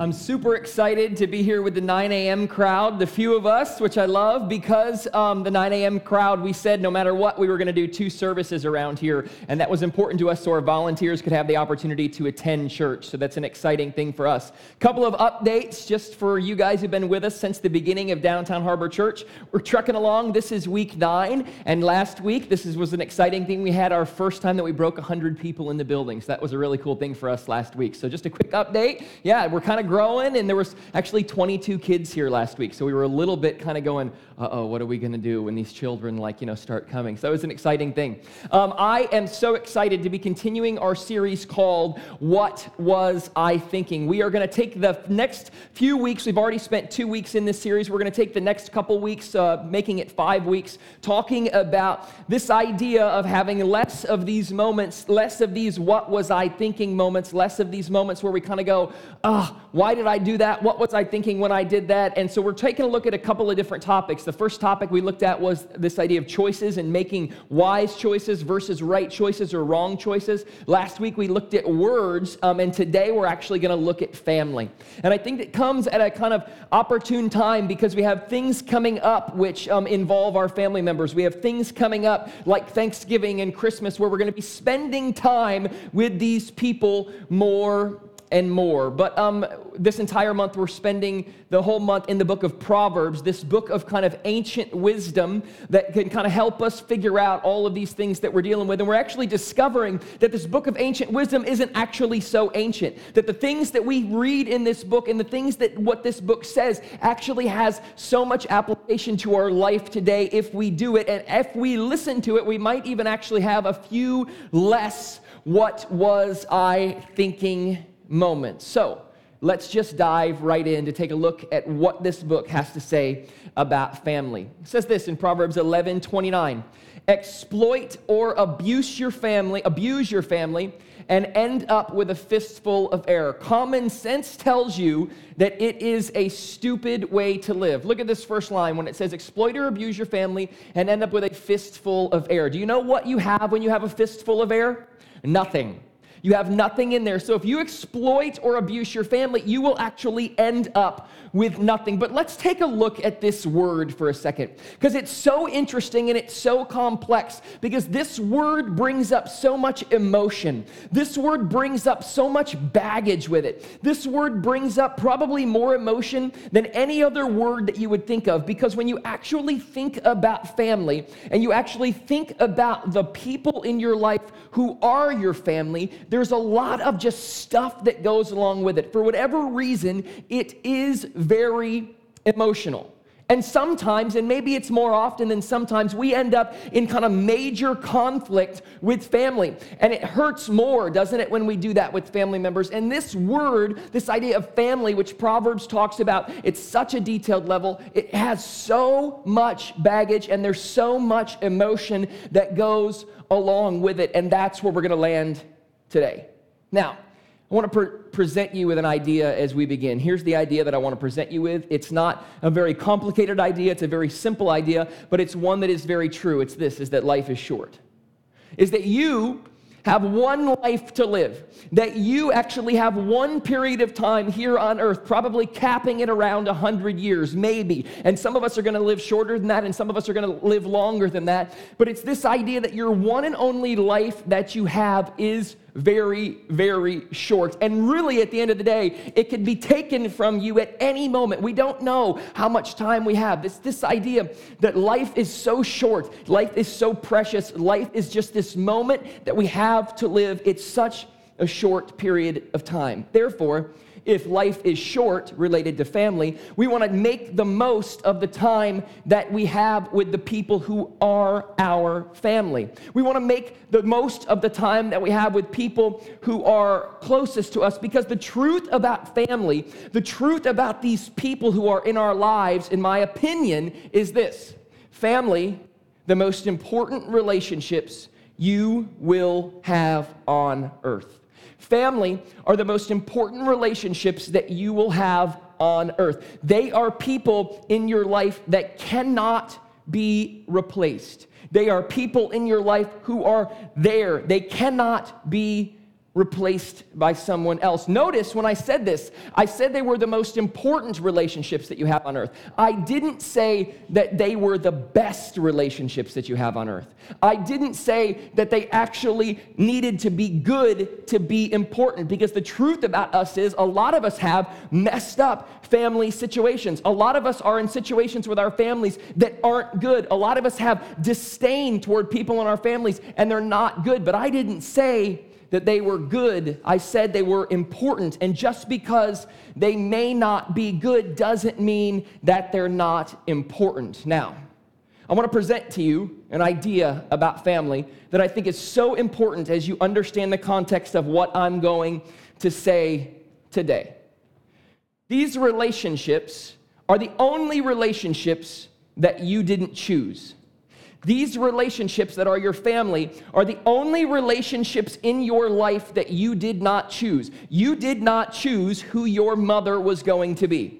I'm super excited to be here with the 9 a.m. crowd, the few of us, which I love, because um, the 9 a.m. crowd, we said no matter what, we were going to do two services around here, and that was important to us so our volunteers could have the opportunity to attend church. So that's an exciting thing for us. Couple of updates just for you guys who've been with us since the beginning of Downtown Harbor Church. We're trucking along. This is week nine, and last week, this is, was an exciting thing. We had our first time that we broke 100 people in the building, so that was a really cool thing for us last week. So just a quick update. Yeah, we're kind of growing, and there was actually 22 kids here last week. So we were a little bit kind of going, uh oh, what are we going to do when these children, like, you know, start coming? So it was an exciting thing. Um, I am so excited to be continuing our series called What Was I Thinking? We are going to take the next few weeks, we've already spent two weeks in this series. We're going to take the next couple weeks, uh, making it five weeks, talking about this idea of having less of these moments, less of these what was I thinking moments, less of these moments where we kind of go, ah, why did I do that? What was I thinking when I did that? And so we're taking a look at a couple of different topics. The first topic we looked at was this idea of choices and making wise choices versus right choices or wrong choices. Last week we looked at words, um, and today we're actually going to look at family. And I think it comes at a kind of opportune time because we have things coming up which um, involve our family members. We have things coming up like Thanksgiving and Christmas where we're going to be spending time with these people more and more. But um, this entire month, we're spending the whole month in the book of Proverbs, this book of kind of ancient wisdom that can kind of help us figure out all of these things that we're dealing with. And we're actually discovering that this book of ancient wisdom isn't actually so ancient, that the things that we read in this book and the things that what this book says actually has so much application to our life today if we do it. And if we listen to it, we might even actually have a few less what was I thinking moments. So let's just dive right in to take a look at what this book has to say about family. It says this in Proverbs 11 29. Exploit or abuse your family, abuse your family, and end up with a fistful of error. Common sense tells you that it is a stupid way to live. Look at this first line when it says, exploit or abuse your family and end up with a fistful of air. Do you know what you have when you have a fistful of air? Nothing. You have nothing in there. So if you exploit or abuse your family, you will actually end up with nothing. But let's take a look at this word for a second because it's so interesting and it's so complex because this word brings up so much emotion. This word brings up so much baggage with it. This word brings up probably more emotion than any other word that you would think of because when you actually think about family and you actually think about the people in your life who are your family, there's a lot of just stuff that goes along with it. For whatever reason, it is very emotional. And sometimes, and maybe it's more often than sometimes, we end up in kind of major conflict with family. And it hurts more, doesn't it, when we do that with family members? And this word, this idea of family, which Proverbs talks about, it's such a detailed level. It has so much baggage and there's so much emotion that goes along with it. And that's where we're going to land today. Now, I want to pre- present you with an idea as we begin. Here's the idea that I want to present you with. It's not a very complicated idea, it's a very simple idea, but it's one that is very true. It's this is that life is short. Is that you have one life to live, that you actually have one period of time here on earth, probably capping it around 100 years, maybe. And some of us are going to live shorter than that, and some of us are going to live longer than that. But it's this idea that your one and only life that you have is very, very short. And really, at the end of the day, it could be taken from you at any moment. We don't know how much time we have. This, this idea that life is so short, life is so precious, life is just this moment that we have to live. It's such a short period of time. Therefore, if life is short related to family, we want to make the most of the time that we have with the people who are our family. We want to make the most of the time that we have with people who are closest to us because the truth about family, the truth about these people who are in our lives, in my opinion, is this family, the most important relationships you will have on earth. Family are the most important relationships that you will have on earth. They are people in your life that cannot be replaced. They are people in your life who are there. They cannot be replaced by someone else. Notice when I said this, I said they were the most important relationships that you have on earth. I didn't say that they were the best relationships that you have on earth. I didn't say that they actually needed to be good to be important because the truth about us is a lot of us have messed up family situations. A lot of us are in situations with our families that aren't good. A lot of us have disdain toward people in our families and they're not good. But I didn't say that they were good. I said they were important. And just because they may not be good doesn't mean that they're not important. Now, I want to present to you an idea about family that I think is so important as you understand the context of what I'm going to say today. These relationships are the only relationships that you didn't choose. These relationships that are your family are the only relationships in your life that you did not choose. You did not choose who your mother was going to be.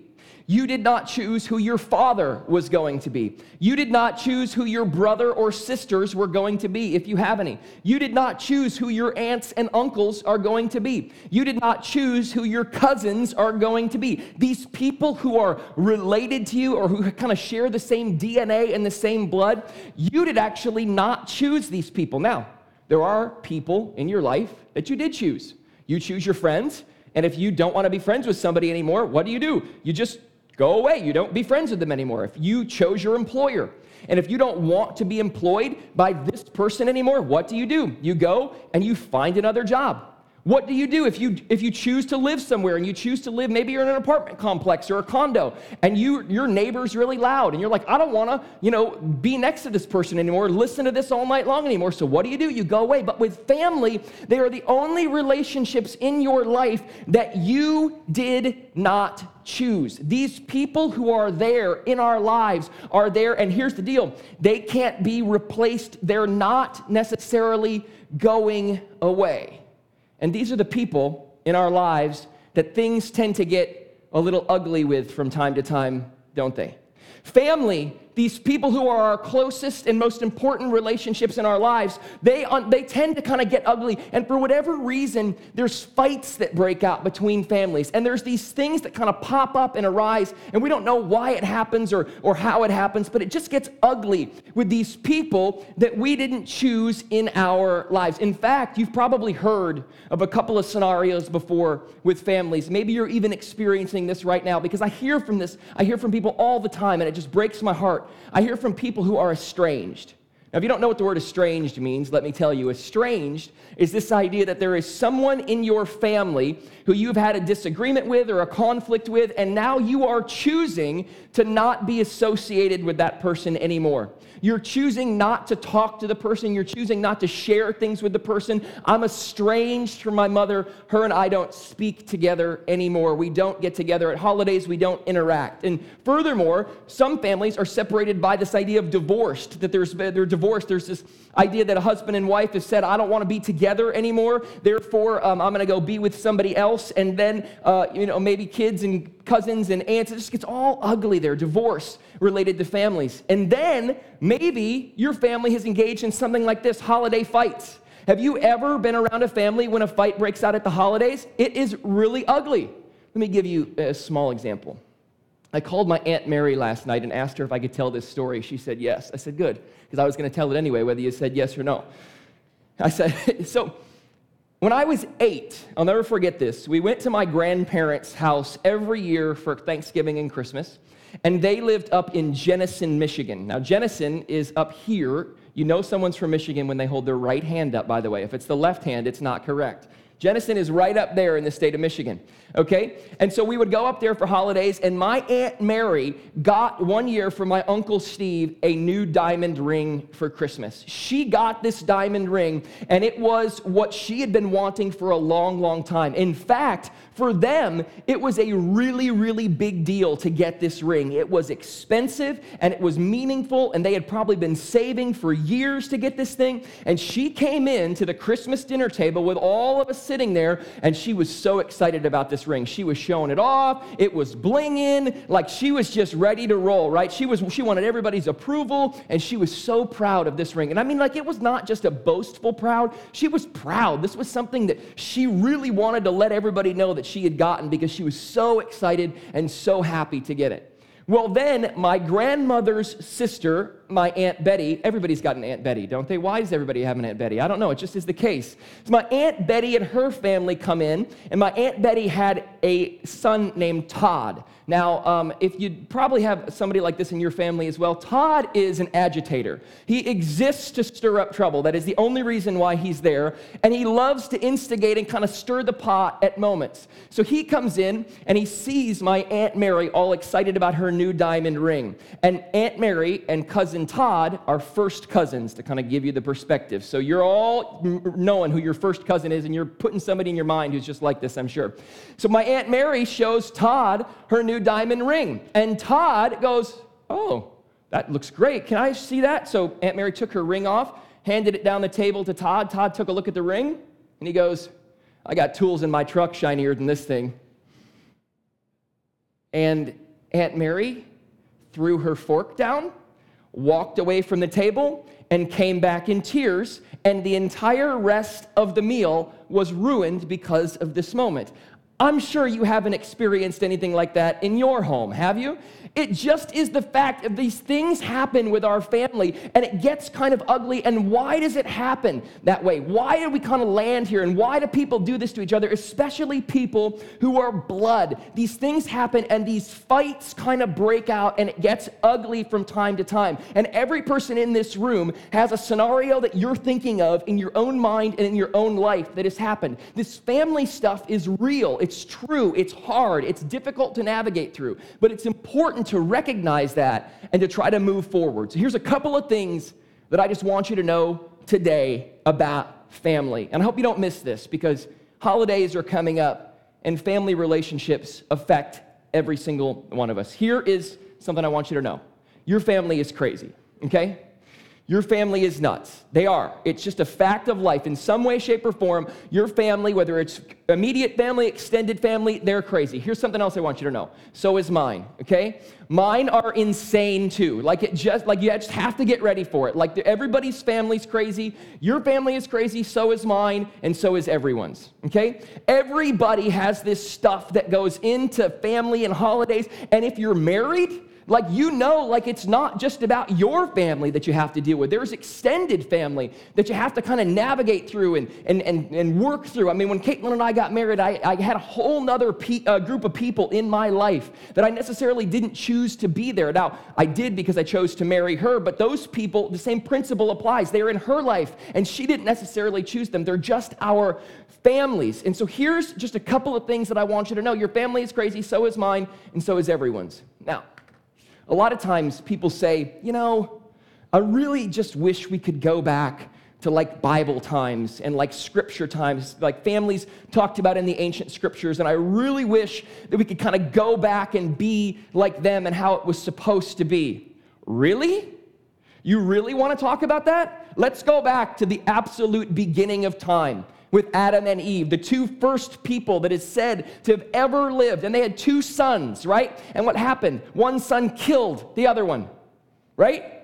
You did not choose who your father was going to be. You did not choose who your brother or sisters were going to be, if you have any. You did not choose who your aunts and uncles are going to be. You did not choose who your cousins are going to be. These people who are related to you or who kind of share the same DNA and the same blood, you did actually not choose these people. Now, there are people in your life that you did choose. You choose your friends, and if you don't want to be friends with somebody anymore, what do you do? You just Go away. You don't be friends with them anymore. If you chose your employer, and if you don't want to be employed by this person anymore, what do you do? You go and you find another job. What do you do if you if you choose to live somewhere and you choose to live maybe you're in an apartment complex or a condo and you your neighbor's really loud and you're like I don't want to, you know, be next to this person anymore, listen to this all night long anymore. So what do you do? You go away. But with family, they are the only relationships in your life that you did not choose. These people who are there in our lives are there and here's the deal. They can't be replaced. They're not necessarily going away. And these are the people in our lives that things tend to get a little ugly with from time to time, don't they? Family these people who are our closest and most important relationships in our lives, they, they tend to kind of get ugly. And for whatever reason, there's fights that break out between families. And there's these things that kind of pop up and arise, and we don't know why it happens or, or how it happens, but it just gets ugly with these people that we didn't choose in our lives. In fact, you've probably heard of a couple of scenarios before with families. Maybe you're even experiencing this right now because I hear from this, I hear from people all the time, and it just breaks my heart I hear from people who are estranged. Now, if you don't know what the word estranged means, let me tell you. Estranged is this idea that there is someone in your family who you've had a disagreement with or a conflict with, and now you are choosing to not be associated with that person anymore. You're choosing not to talk to the person. You're choosing not to share things with the person. I'm estranged from my mother. Her and I don't speak together anymore. We don't get together at holidays. We don't interact. And furthermore, some families are separated by this idea of divorced, that there's, they're divorced. There's this idea that a husband and wife have said, I don't want to be together anymore. Therefore, um, I'm going to go be with somebody else. And then, uh, you know, maybe kids and cousins and aunts. It just gets all ugly there, divorce related to families. And then maybe your family has engaged in something like this holiday fights. Have you ever been around a family when a fight breaks out at the holidays? It is really ugly. Let me give you a small example. I called my Aunt Mary last night and asked her if I could tell this story. She said yes. I said, good, because I was going to tell it anyway, whether you said yes or no. I said, so when I was eight, I'll never forget this. We went to my grandparents' house every year for Thanksgiving and Christmas, and they lived up in Jenison, Michigan. Now, Jenison is up here. You know someone's from Michigan when they hold their right hand up, by the way. If it's the left hand, it's not correct. Jenison is right up there in the state of Michigan. Okay? And so we would go up there for holidays, and my Aunt Mary got one year for my Uncle Steve a new diamond ring for Christmas. She got this diamond ring, and it was what she had been wanting for a long, long time. In fact, For them, it was a really, really big deal to get this ring. It was expensive and it was meaningful, and they had probably been saving for years to get this thing. And she came in to the Christmas dinner table with all of us sitting there, and she was so excited about this ring. She was showing it off, it was blinging, like she was just ready to roll, right? She, was, she wanted everybody's approval, and she was so proud of this ring. And I mean, like, it was not just a boastful proud, she was proud. This was something that she really wanted to let everybody know that she had gotten because she was so excited and so happy to get it. Well, then my grandmother's sister, my Aunt Betty, everybody's got an Aunt Betty, don't they? Why does everybody have an Aunt Betty? I don't know. It just is the case. So my Aunt Betty and her family come in, and my Aunt Betty had a son named Todd. Now, um, if you probably have somebody like this in your family as well, Todd is an agitator. He exists to stir up trouble. That is the only reason why he's there. And he loves to instigate and kind of stir the pot at moments. So he comes in and he sees my Aunt Mary all excited about her new diamond ring. And Aunt Mary and cousin Todd are first cousins to kind of give you the perspective. So you're all knowing who your first cousin is, and you're putting somebody in your mind who's just like this, I'm sure. So my Aunt Mary shows Todd her new diamond ring. And Todd goes, Oh, that looks great. Can I see that? So Aunt Mary took her ring off, handed it down the table to Todd. Todd took a look at the ring, and he goes, I got tools in my truck shinier than this thing. And Aunt Mary threw her fork down, walked away from the table, and came back in tears, and the entire rest of the meal was ruined because of this moment. I'm sure you haven't experienced anything like that in your home, have you? It just is the fact of these things happen with our family and it gets kind of ugly. And why does it happen that way? Why do we kind of land here? And why do people do this to each other, especially people who are blood? These things happen and these fights kind of break out and it gets ugly from time to time. And every person in this room has a scenario that you're thinking of in your own mind and in your own life that has happened. This family stuff is real, it's true, it's hard, it's difficult to navigate through, but it's important to recognize that and to try to move forward. So here's a couple of things that I just want you to know today about family. And I hope you don't miss this because holidays are coming up and family relationships affect every single one of us. Here is something I want you to know your family is crazy, okay? Your family is nuts. They are. It's just a fact of life. In some way, shape, or form, your family, whether it's immediate family, extended family, they're crazy. Here's something else I want you to know. So is mine, okay? Mine are insane too. Like it just like you just have to get ready for it. Like everybody's family's crazy. Your family is crazy, so is mine, and so is everyone's. Okay? Everybody has this stuff that goes into family and holidays. And if you're married, like, you know, like it's not just about your family that you have to deal with. There's extended family that you have to kind of navigate through and, and, and, and work through. I mean, when Caitlin and I got married, I, I had a whole nother pe- uh, group of people in my life that I necessarily didn't choose to be there. Now, I did because I chose to marry her, but those people, the same principle applies. They're in her life, and she didn't necessarily choose them. They're just our families. And so here's just a couple of things that I want you to know. Your family is crazy, so is mine, and so is everyone's. Now, a lot of times people say, you know, I really just wish we could go back to like Bible times and like scripture times, like families talked about in the ancient scriptures. And I really wish that we could kind of go back and be like them and how it was supposed to be. Really? You really want to talk about that? Let's go back to the absolute beginning of time with Adam and Eve, the two first people that is said to have ever lived. And they had two sons, right? And what happened? One son killed the other one, right?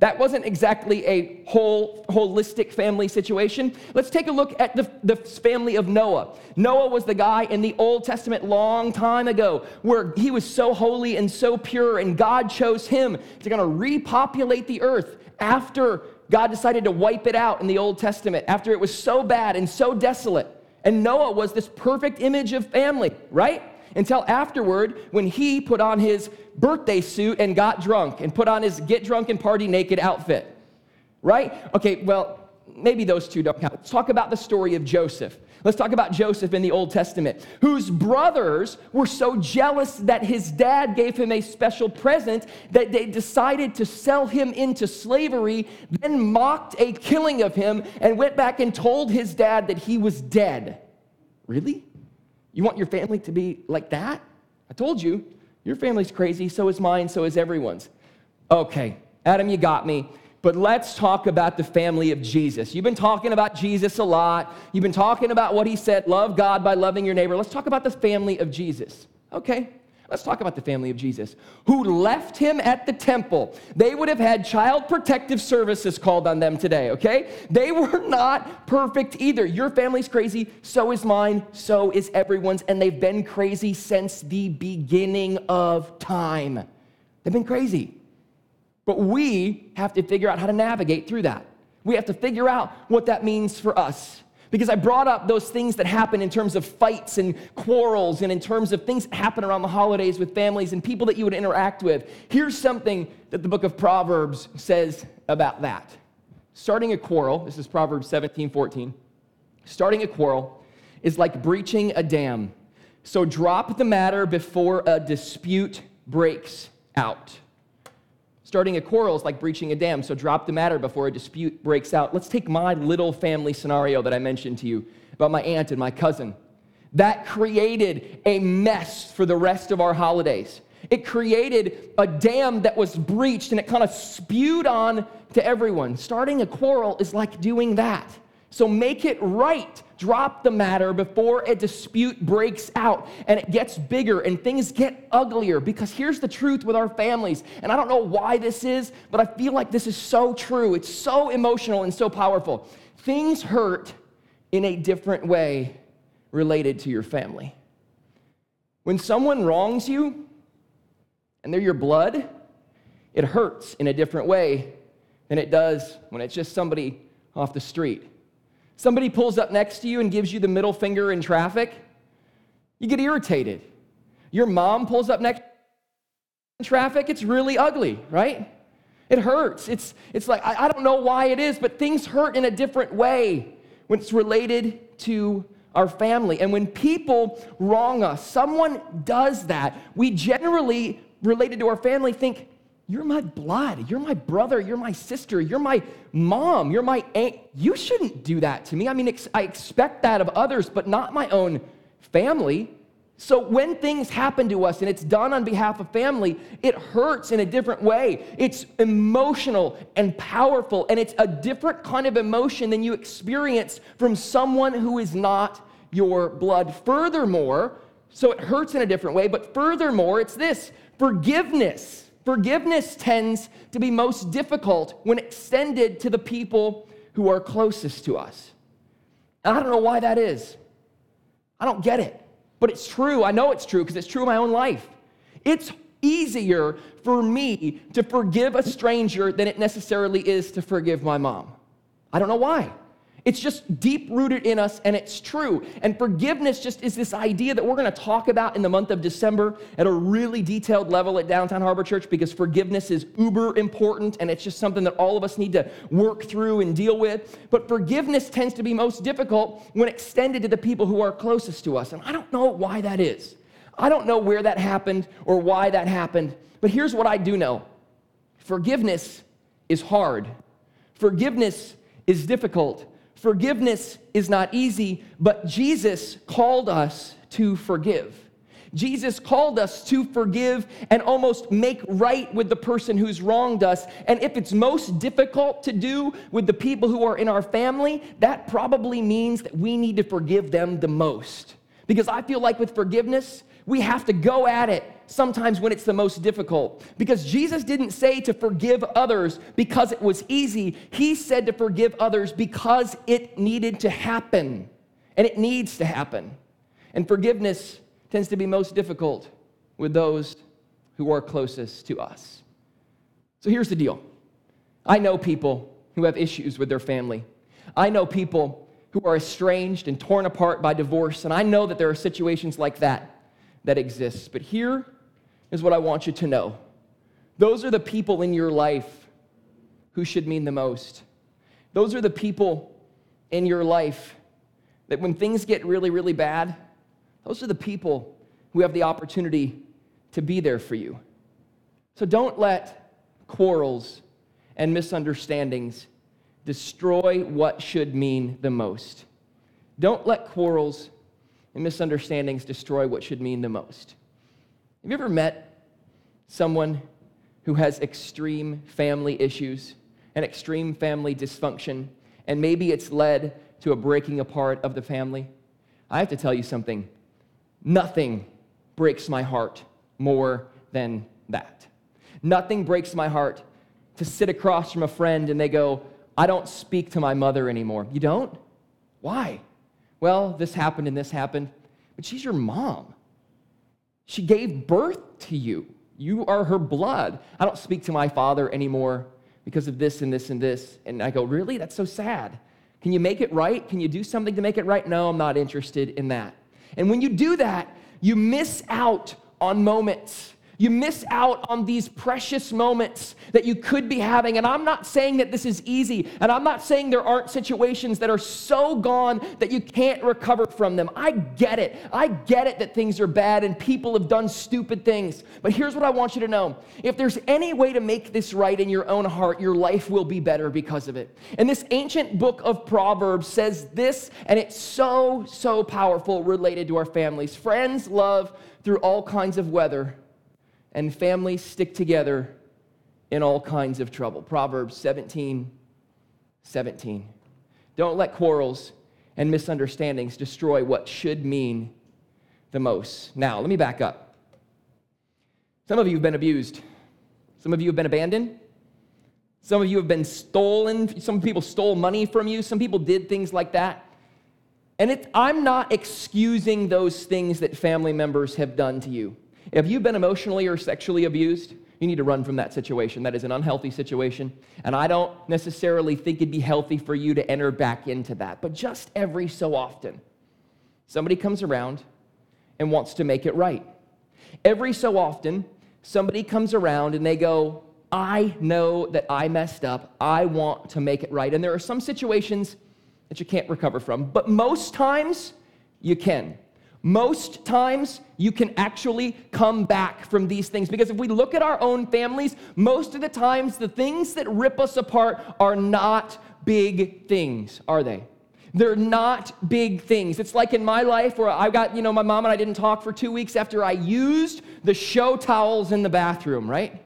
That wasn't exactly a whole holistic family situation. Let's take a look at the, the family of Noah. Noah was the guy in the Old Testament long time ago where he was so holy and so pure, and God chose him to kind of repopulate the earth after God decided to wipe it out in the Old Testament after it was so bad and so desolate. And Noah was this perfect image of family, right? Until afterward, when he put on his birthday suit and got drunk and put on his get drunk and party naked outfit, right? Okay, well, maybe those two don't count. Let's talk about the story of Joseph. Let's talk about Joseph in the Old Testament, whose brothers were so jealous that his dad gave him a special present that they decided to sell him into slavery, then mocked a killing of him, and went back and told his dad that he was dead. Really? You want your family to be like that? I told you, your family's crazy, so is mine, so is everyone's. Okay, Adam, you got me. But let's talk about the family of Jesus. You've been talking about Jesus a lot. You've been talking about what he said love God by loving your neighbor. Let's talk about the family of Jesus. Okay, Let's talk about the family of Jesus who left him at the temple. They would have had child protective services called on them today, okay? They were not perfect either. Your family's crazy, so is mine, so is everyone's, and they've been crazy since the beginning of time. They've been crazy. But we have to figure out how to navigate through that. We have to figure out what that means for us. Because I brought up those things that happen in terms of fights and quarrels and in terms of things that happen around the holidays with families and people that you would interact with. Here's something that the book of Proverbs says about that. Starting a quarrel, this is Proverbs 17 14. Starting a quarrel is like breaching a dam. So drop the matter before a dispute breaks out. Starting a quarrel is like breaching a dam, so drop the matter before a dispute breaks out. Let's take my little family scenario that I mentioned to you about my aunt and my cousin. That created a mess for the rest of our holidays. It created a dam that was breached and it kind of spewed on to everyone. Starting a quarrel is like doing that. So make it right. Drop the matter before a dispute breaks out and it gets bigger and things get uglier. Because here's the truth with our families, and I don't know why this is, but I feel like this is so true. It's so emotional and so powerful. Things hurt in a different way related to your family. When someone wrongs you and they're your blood, it hurts in a different way than it does when it's just somebody off the street. Somebody pulls up next to you and gives you the middle finger in traffic, you get irritated. Your mom pulls up next in traffic, it's really ugly, right? It hurts. It's, it's like, I, I don't know why it is, but things hurt in a different way when it's related to our family. And when people wrong us, someone does that, we generally, related to our family, think, you're my blood. You're my brother. You're my sister. You're my mom. You're my aunt. You shouldn't do that to me. I mean, I expect that of others, but not my own family. So when things happen to us and it's done on behalf of family, it hurts in a different way. It's emotional and powerful, and it's a different kind of emotion than you experience from someone who is not your blood. Furthermore, so it hurts in a different way, but furthermore, it's this forgiveness Forgiveness tends to be most difficult when extended to the people who are closest to us. And I don't know why that is. I don't get it. But it's true. I know it's true because it's true in my own life. It's easier for me to forgive a stranger than it necessarily is to forgive my mom. I don't know why. It's just deep rooted in us and it's true. And forgiveness just is this idea that we're going to talk about in the month of December at a really detailed level at Downtown Harbor Church because forgiveness is uber important and it's just something that all of us need to work through and deal with. But forgiveness tends to be most difficult when extended to the people who are closest to us. And I don't know why that is. I don't know where that happened or why that happened. But here's what I do know forgiveness is hard, forgiveness is difficult. Forgiveness is not easy, but Jesus called us to forgive. Jesus called us to forgive and almost make right with the person who's wronged us. And if it's most difficult to do with the people who are in our family, that probably means that we need to forgive them the most. Because I feel like with forgiveness, we have to go at it sometimes when it's the most difficult. Because Jesus didn't say to forgive others because it was easy, He said to forgive others because it needed to happen. And it needs to happen. And forgiveness tends to be most difficult with those who are closest to us. So here's the deal I know people who have issues with their family. I know people who are estranged and torn apart by divorce, and I know that there are situations like that that exists. But here is what I want you to know those are the people in your life who should mean the most. Those are the people in your life that when things get really, really bad, those are the people who have the opportunity to be there for you. So don't let quarrels and misunderstandings destroy what should mean the most. Don't let quarrels and misunderstandings destroy what should mean the most. Have you ever met someone who has extreme family issues and extreme family dysfunction, and maybe it's led to a breaking apart of the family? I have to tell you something. Nothing breaks my heart more than that. Nothing breaks my heart to sit across from a friend and they go, I don't speak to my mother anymore. You don't? Why? Well, this happened and this happened, but she's your mom. She gave birth to you. You are her blood. I don't speak to my father anymore because of this and this and this. And I go, Really? That's so sad. Can you make it right? Can you do something to make it right? No, I'm not interested in that. And when you do that, you miss out on moments you miss out on these precious moments that you could be having. And I'm not saying that this is easy, and I'm not saying there aren't situations that are so gone that you can't recover from them. I get it. I get it that things are bad and people have done stupid things. But here's what I want you to know if there's any way to make this right in your own heart, your life will be better because of it. And this ancient book of Proverbs says this, and it's so, so powerful related to our families. Friends love through all kinds of weather and families stick together in all kinds of trouble. Proverbs 17 17. Don't let quarrels and misunderstandings destroy what should mean the most. Now, let me back up. Some of you have been abused, some of you have been abandoned. Some of you have been stolen. Some people stole money from you. Some people did things like that. And it, I'm not excusing those things that family members have done to you. If you've been emotionally or sexually abused, you need to run from that situation. That is an unhealthy situation. And I don't necessarily think it'd be healthy for you to enter back into that. But just every so often, somebody comes around and wants to make it right. Every so often, somebody comes around and they go, I know that I messed up. I want to make it right. And there are some situations that you can't recover from, but most times you can. Most times, you can actually come back from these things. Because if we look at our own families, most of the times, the things that rip us apart are not big things, are they? They're not big things. It's like in my life where I got, you know, my mom and I didn't talk for two weeks after I used the show towels in the bathroom, right?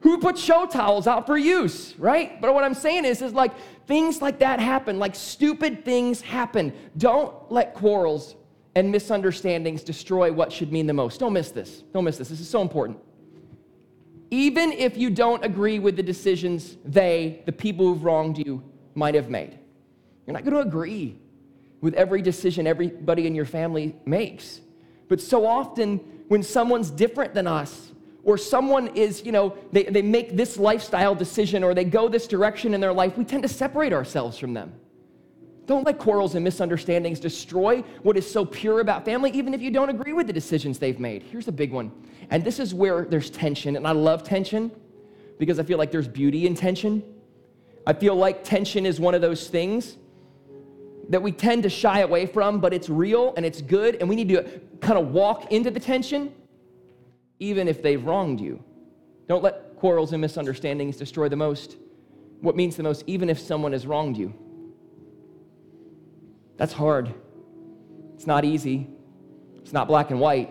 Who put show towels out for use, right? But what I'm saying is, is like things like that happen, like stupid things happen. Don't let quarrels and misunderstandings destroy what should mean the most. Don't miss this. Don't miss this. This is so important. Even if you don't agree with the decisions they, the people who've wronged you, might have made, you're not going to agree with every decision everybody in your family makes. But so often, when someone's different than us, or someone is, you know, they, they make this lifestyle decision or they go this direction in their life, we tend to separate ourselves from them. Don't let quarrels and misunderstandings destroy what is so pure about family, even if you don't agree with the decisions they've made. Here's a big one. And this is where there's tension. And I love tension because I feel like there's beauty in tension. I feel like tension is one of those things that we tend to shy away from, but it's real and it's good. And we need to kind of walk into the tension, even if they've wronged you. Don't let quarrels and misunderstandings destroy the most, what means the most, even if someone has wronged you. That's hard. It's not easy. It's not black and white.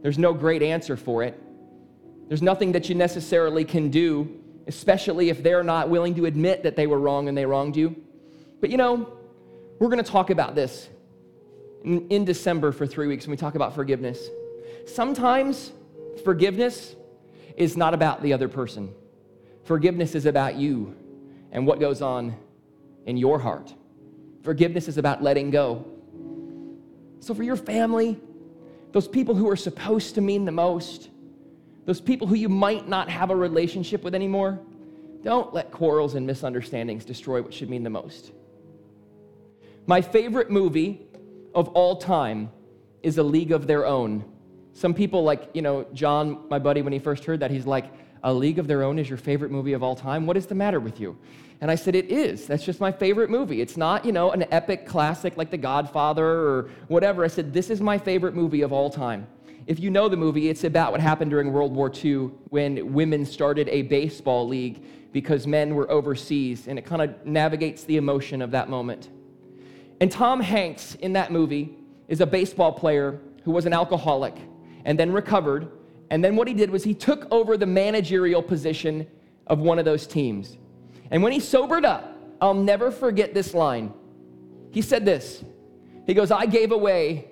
There's no great answer for it. There's nothing that you necessarily can do, especially if they're not willing to admit that they were wrong and they wronged you. But you know, we're going to talk about this in, in, December for three weeks when we talk about forgiveness. Sometimes forgiveness is not about the other person, forgiveness is about you and what goes on in your heart. Forgiveness is about letting go. So, for your family, those people who are supposed to mean the most, those people who you might not have a relationship with anymore, don't let quarrels and misunderstandings destroy what should mean the most. My favorite movie of all time is A League of Their Own. Some people, like, you know, John, my buddy, when he first heard that, he's like, A League of Their Own is your favorite movie of all time? What is the matter with you? And I said, It is. That's just my favorite movie. It's not, you know, an epic classic like The Godfather or whatever. I said, This is my favorite movie of all time. If you know the movie, it's about what happened during World War II when women started a baseball league because men were overseas, and it kind of navigates the emotion of that moment. And Tom Hanks in that movie is a baseball player who was an alcoholic and then recovered. And then what he did was he took over the managerial position of one of those teams. And when he sobered up, I'll never forget this line. He said this He goes, I gave away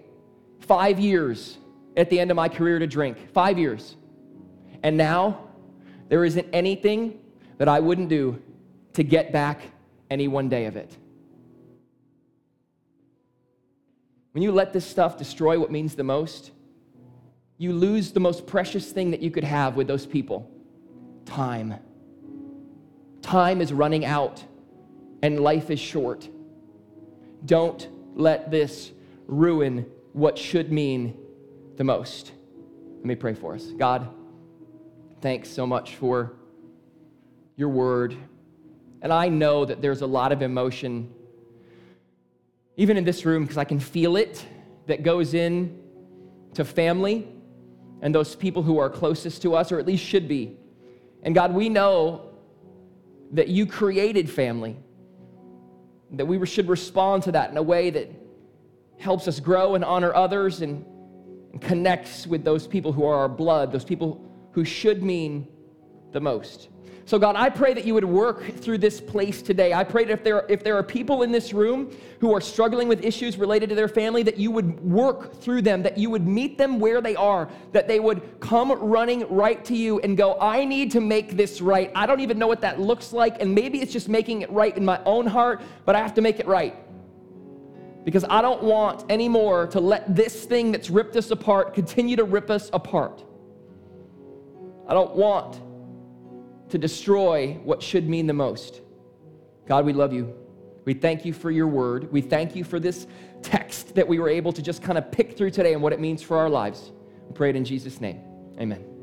five years at the end of my career to drink, five years. And now there isn't anything that I wouldn't do to get back any one day of it. When you let this stuff destroy what means the most, you lose the most precious thing that you could have with those people time. Time is running out and life is short. Don't let this ruin what should mean the most. Let me pray for us. God, thanks so much for your word. And I know that there's a lot of emotion, even in this room, because I can feel it, that goes in to family and those people who are closest to us, or at least should be. And God, we know that you created family, that we should respond to that in a way that helps us grow and honor others and, and connects with those people who are our blood, those people who should mean the most. So, God, I pray that you would work through this place today. I pray that if there, if there are people in this room who are struggling with issues related to their family, that you would work through them, that you would meet them where they are, that they would come running right to you and go, I need to make this right. I don't even know what that looks like, and maybe it's just making it right in my own heart, but I have to make it right. Because I don't want anymore to let this thing that's ripped us apart continue to rip us apart. I don't want to destroy what should mean the most. God, we love you. We thank you for your word. We thank you for this text that we were able to just kind of pick through today and what it means for our lives. We pray it in Jesus' name. Amen.